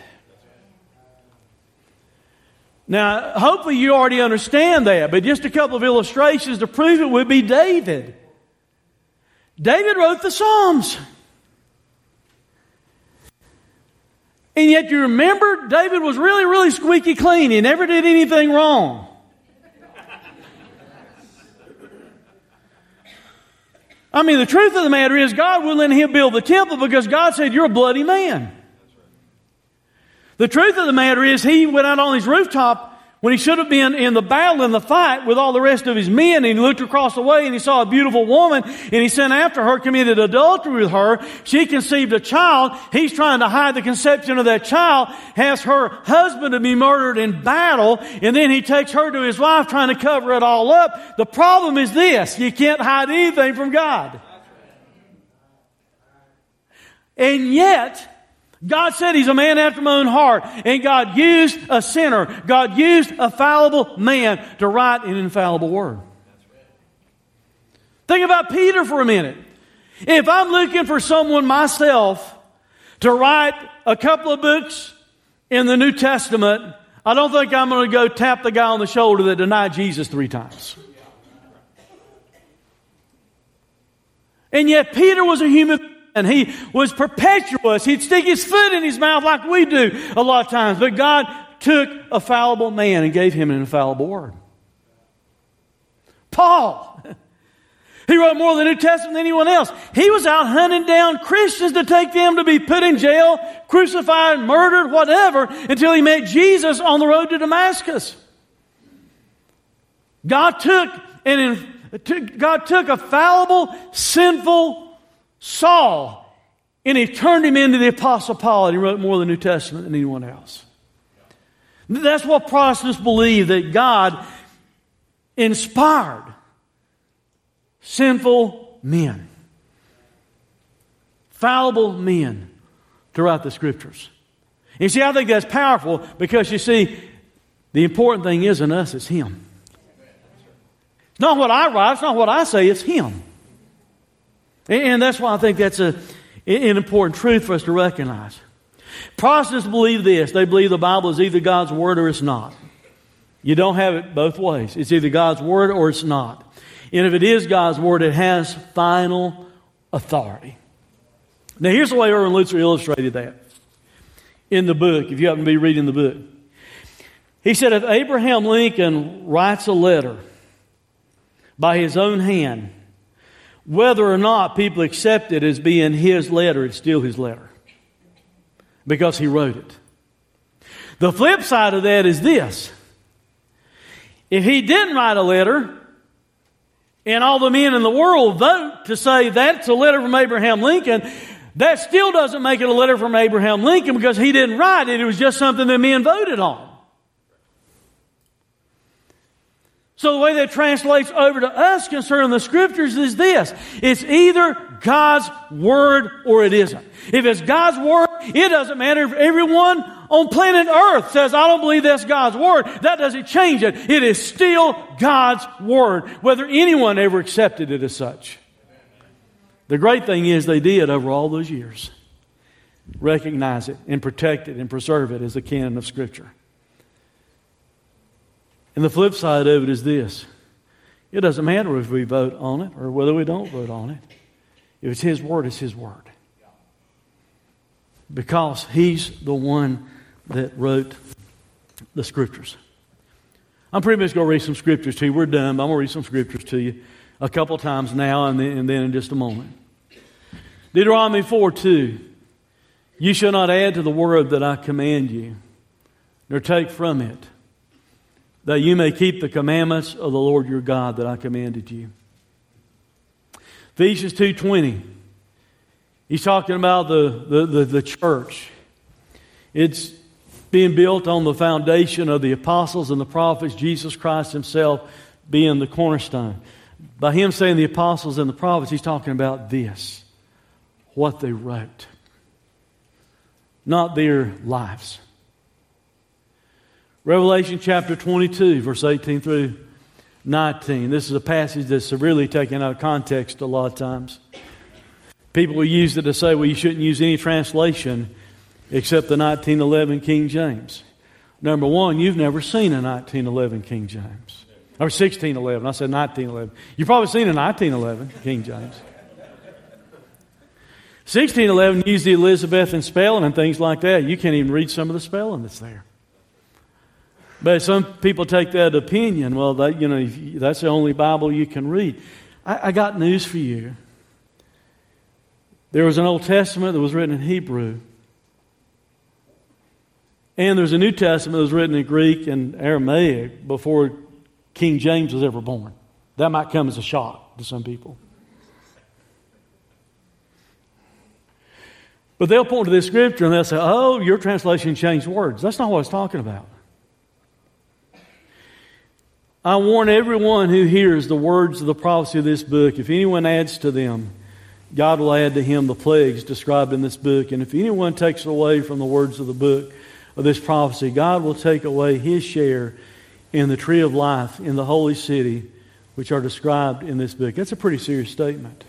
Now, hopefully you already understand that, but just a couple of illustrations to prove it would be David. David wrote the Psalms. And yet you remember, David was really, really squeaky clean. He never did anything wrong. I mean, the truth of the matter is, God wouldn't let him build the temple because God said, You're a bloody man. The truth of the matter is, he went out on his rooftop when he should have been in the battle in the fight with all the rest of his men, and he looked across the way and he saw a beautiful woman, and he sent after her, committed adultery with her. She conceived a child. He's trying to hide the conception of that child, has her husband to be murdered in battle, and then he takes her to his wife trying to cover it all up. The problem is this, you can't hide anything from God. And yet, God said he's a man after my own heart. And God used a sinner. God used a fallible man to write an infallible word. Think about Peter for a minute. If I'm looking for someone myself to write a couple of books in the New Testament, I don't think I'm going to go tap the guy on the shoulder that denied Jesus three times. And yet Peter was a human and he was perpetuous. He'd stick his foot in his mouth like we do a lot of times. But God took a fallible man and gave him an infallible word. Paul. [LAUGHS] He wrote more of the New Testament than anyone else. He was out hunting down Christians to take them to be put in jail, crucified, murdered, whatever, until he met Jesus on the road to Damascus. God took and God took a fallible, sinful Saul and he turned him into the Apostle Paul and he wrote more of the New Testament than anyone else. That's what Protestants believe that God inspired sinful men, fallible men throughout the scriptures. You see, I think that's powerful because you see, the important thing isn't us, it's Him. It's not what I write, it's not what I say, it's Him. And that's why I think that's a, an important truth for us to recognize. Protestants believe this they believe the Bible is either God's Word or it's not. You don't have it both ways. It's either God's Word or it's not. And if it is God's Word, it has final authority. Now, here's the way Erwin Lutzer illustrated that in the book, if you happen to be reading the book. He said, if Abraham Lincoln writes a letter by his own hand, whether or not people accept it as being his letter, it's still his letter because he wrote it. The flip side of that is this if he didn't write a letter, and all the men in the world vote to say that's a letter from Abraham Lincoln, that still doesn't make it a letter from Abraham Lincoln because he didn't write it. It was just something that men voted on. So the way that translates over to us concerning the scriptures is this. It's either God's word or it isn't. If it's God's word, it doesn't matter if everyone on planet earth says, I don't believe that's God's word. That doesn't change it. It is still God's word, whether anyone ever accepted it as such. The great thing is they did over all those years. Recognize it and protect it and preserve it as the canon of Scripture. And the flip side of it is this it doesn't matter if we vote on it or whether we don't vote on it. If it's His Word, it's His Word. Because He's the one that wrote the Scriptures. I'm pretty much going to read some Scriptures to you. We're done, but I'm going to read some Scriptures to you a couple times now and then, and then in just a moment. Deuteronomy 4 2. You shall not add to the word that I command you, nor take from it that you may keep the commandments of the Lord your God that I commanded you. Ephesians 2.20. He's talking about the, the, the, the church. It's being built on the foundation of the apostles and the prophets, Jesus Christ himself being the cornerstone. By him saying the apostles and the prophets, he's talking about this what they wrote, not their lives. Revelation chapter 22, verse 18 through 19. This is a passage that's severely taken out of context a lot of times. People will use it to say, well, you shouldn't use any translation except the 1911 King James. Number one, you've never seen a 1911 King James. Or 1611. I said 1911. You've probably seen a 1911 King James. 1611 used the Elizabethan spelling and things like that. You can't even read some of the spelling that's there. But some people take that opinion. Well, that, you know, that's the only Bible you can read. I, I got news for you. There was an Old Testament that was written in Hebrew. And there's a New Testament that was written in Greek and Aramaic before King James was ever born. That might come as a shock to some people. But they'll point to this scripture and they'll say, oh, your translation changed words. That's not what it's talking about. I warn everyone who hears the words of the prophecy of this book, if anyone adds to them, God will add to him the plagues described in this book. And if anyone takes away from the words of the book of this prophecy, God will take away his share in the tree of life in the holy city, which are described in this book. That's a pretty serious statement.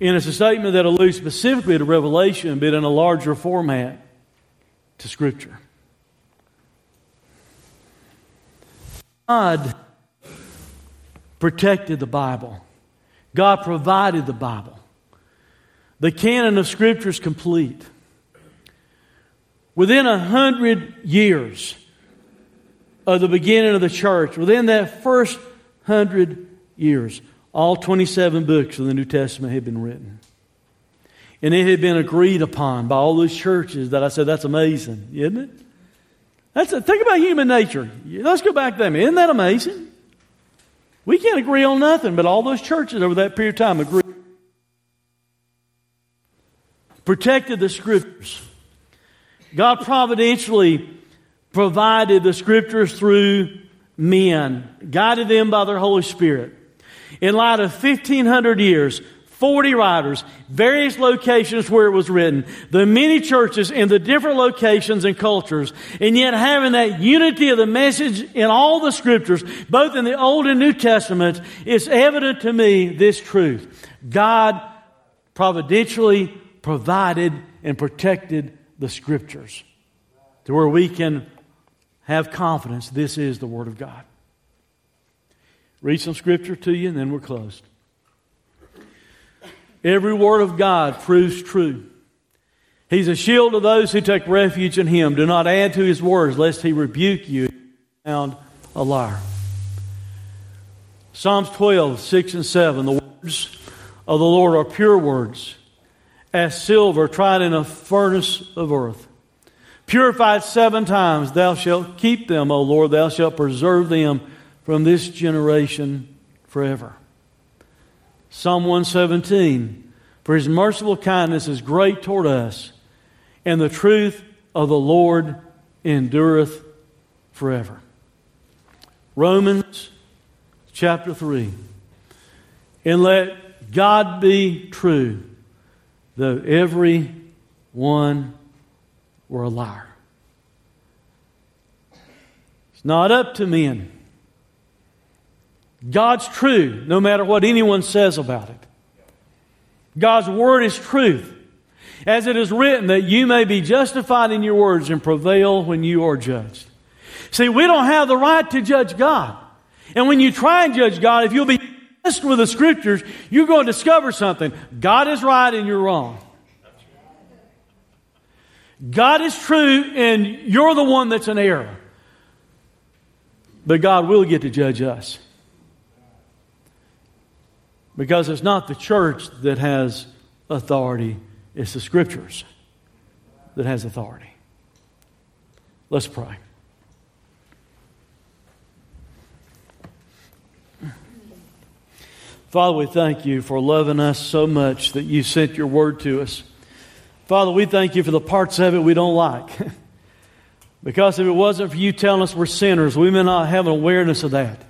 And it's a statement that alludes specifically to Revelation, but in a larger format to Scripture. God protected the Bible. God provided the Bible. The canon of Scripture is complete. Within a hundred years of the beginning of the church, within that first hundred years, all 27 books of the New Testament had been written. And it had been agreed upon by all those churches that I said, that's amazing, isn't it? That's a, think about human nature. Let's go back to them. Isn't that amazing? We can't agree on nothing, but all those churches over that period of time agreed. Protected the scriptures. God providentially provided the scriptures through men, guided them by their Holy Spirit. In light of 1500 years, 40 writers, various locations where it was written, the many churches in the different locations and cultures, and yet having that unity of the message in all the scriptures, both in the Old and New Testaments, it's evident to me this truth. God providentially provided and protected the scriptures to where we can have confidence this is the Word of God. Read some scripture to you and then we're closed. Every word of God proves true. He's a shield to those who take refuge in him. Do not add to his words, lest he rebuke you found a liar. Psalms 12, 6 and 7. The words of the Lord are pure words, as silver tried in a furnace of earth. Purified seven times, thou shalt keep them, O Lord, thou shalt preserve them from this generation forever. Psalm 117 For his merciful kindness is great toward us, and the truth of the Lord endureth forever. Romans chapter 3. And let God be true, though every one were a liar. It's not up to men. God's true, no matter what anyone says about it. God's word is truth. As it is written, that you may be justified in your words and prevail when you are judged. See, we don't have the right to judge God. And when you try and judge God, if you'll be honest with the scriptures, you're going to discover something. God is right and you're wrong. God is true and you're the one that's in error. But God will get to judge us. Because it's not the church that has authority, it's the scriptures that has authority. Let's pray. Father, we thank you for loving us so much that you sent your word to us. Father, we thank you for the parts of it we don't like. [LAUGHS] because if it wasn't for you telling us we're sinners, we may not have an awareness of that.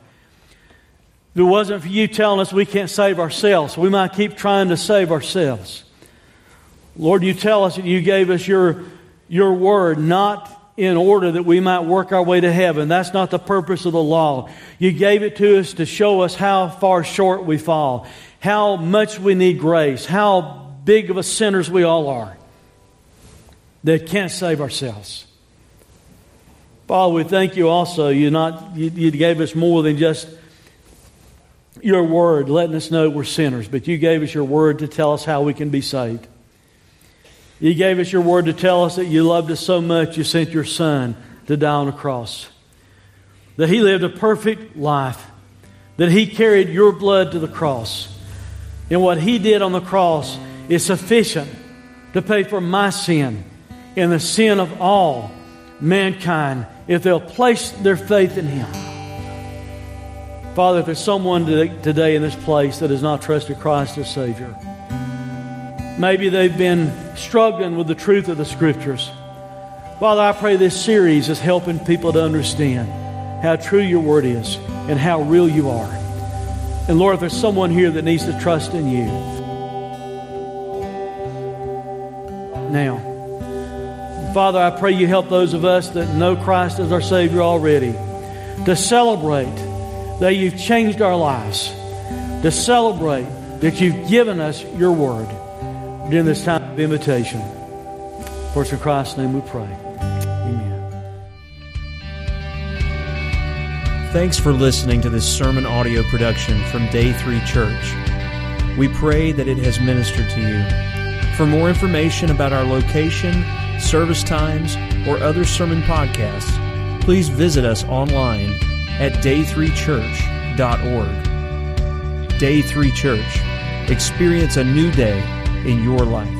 If it wasn't for you telling us we can't save ourselves, we might keep trying to save ourselves. Lord, you tell us that you gave us your, your word not in order that we might work our way to heaven. That's not the purpose of the law. You gave it to us to show us how far short we fall, how much we need grace, how big of a sinners we all are that can't save ourselves. Father, we thank you also. You, not, you, you gave us more than just your word letting us know we're sinners, but you gave us your word to tell us how we can be saved. You gave us your word to tell us that you loved us so much you sent your son to die on a cross. That he lived a perfect life. That he carried your blood to the cross. And what he did on the cross is sufficient to pay for my sin and the sin of all mankind if they'll place their faith in him. Father, if there's someone today in this place that has not trusted Christ as Savior, maybe they've been struggling with the truth of the Scriptures. Father, I pray this series is helping people to understand how true your word is and how real you are. And Lord, if there's someone here that needs to trust in you, now, Father, I pray you help those of us that know Christ as our Savior already to celebrate that you've changed our lives, to celebrate that you've given us your word during this time of invitation. For it's in Christ's name we pray. Amen. Thanks for listening to this sermon audio production from Day 3 Church. We pray that it has ministered to you. For more information about our location, service times, or other sermon podcasts, please visit us online at day3church.org. Day 3 Church. Experience a new day in your life.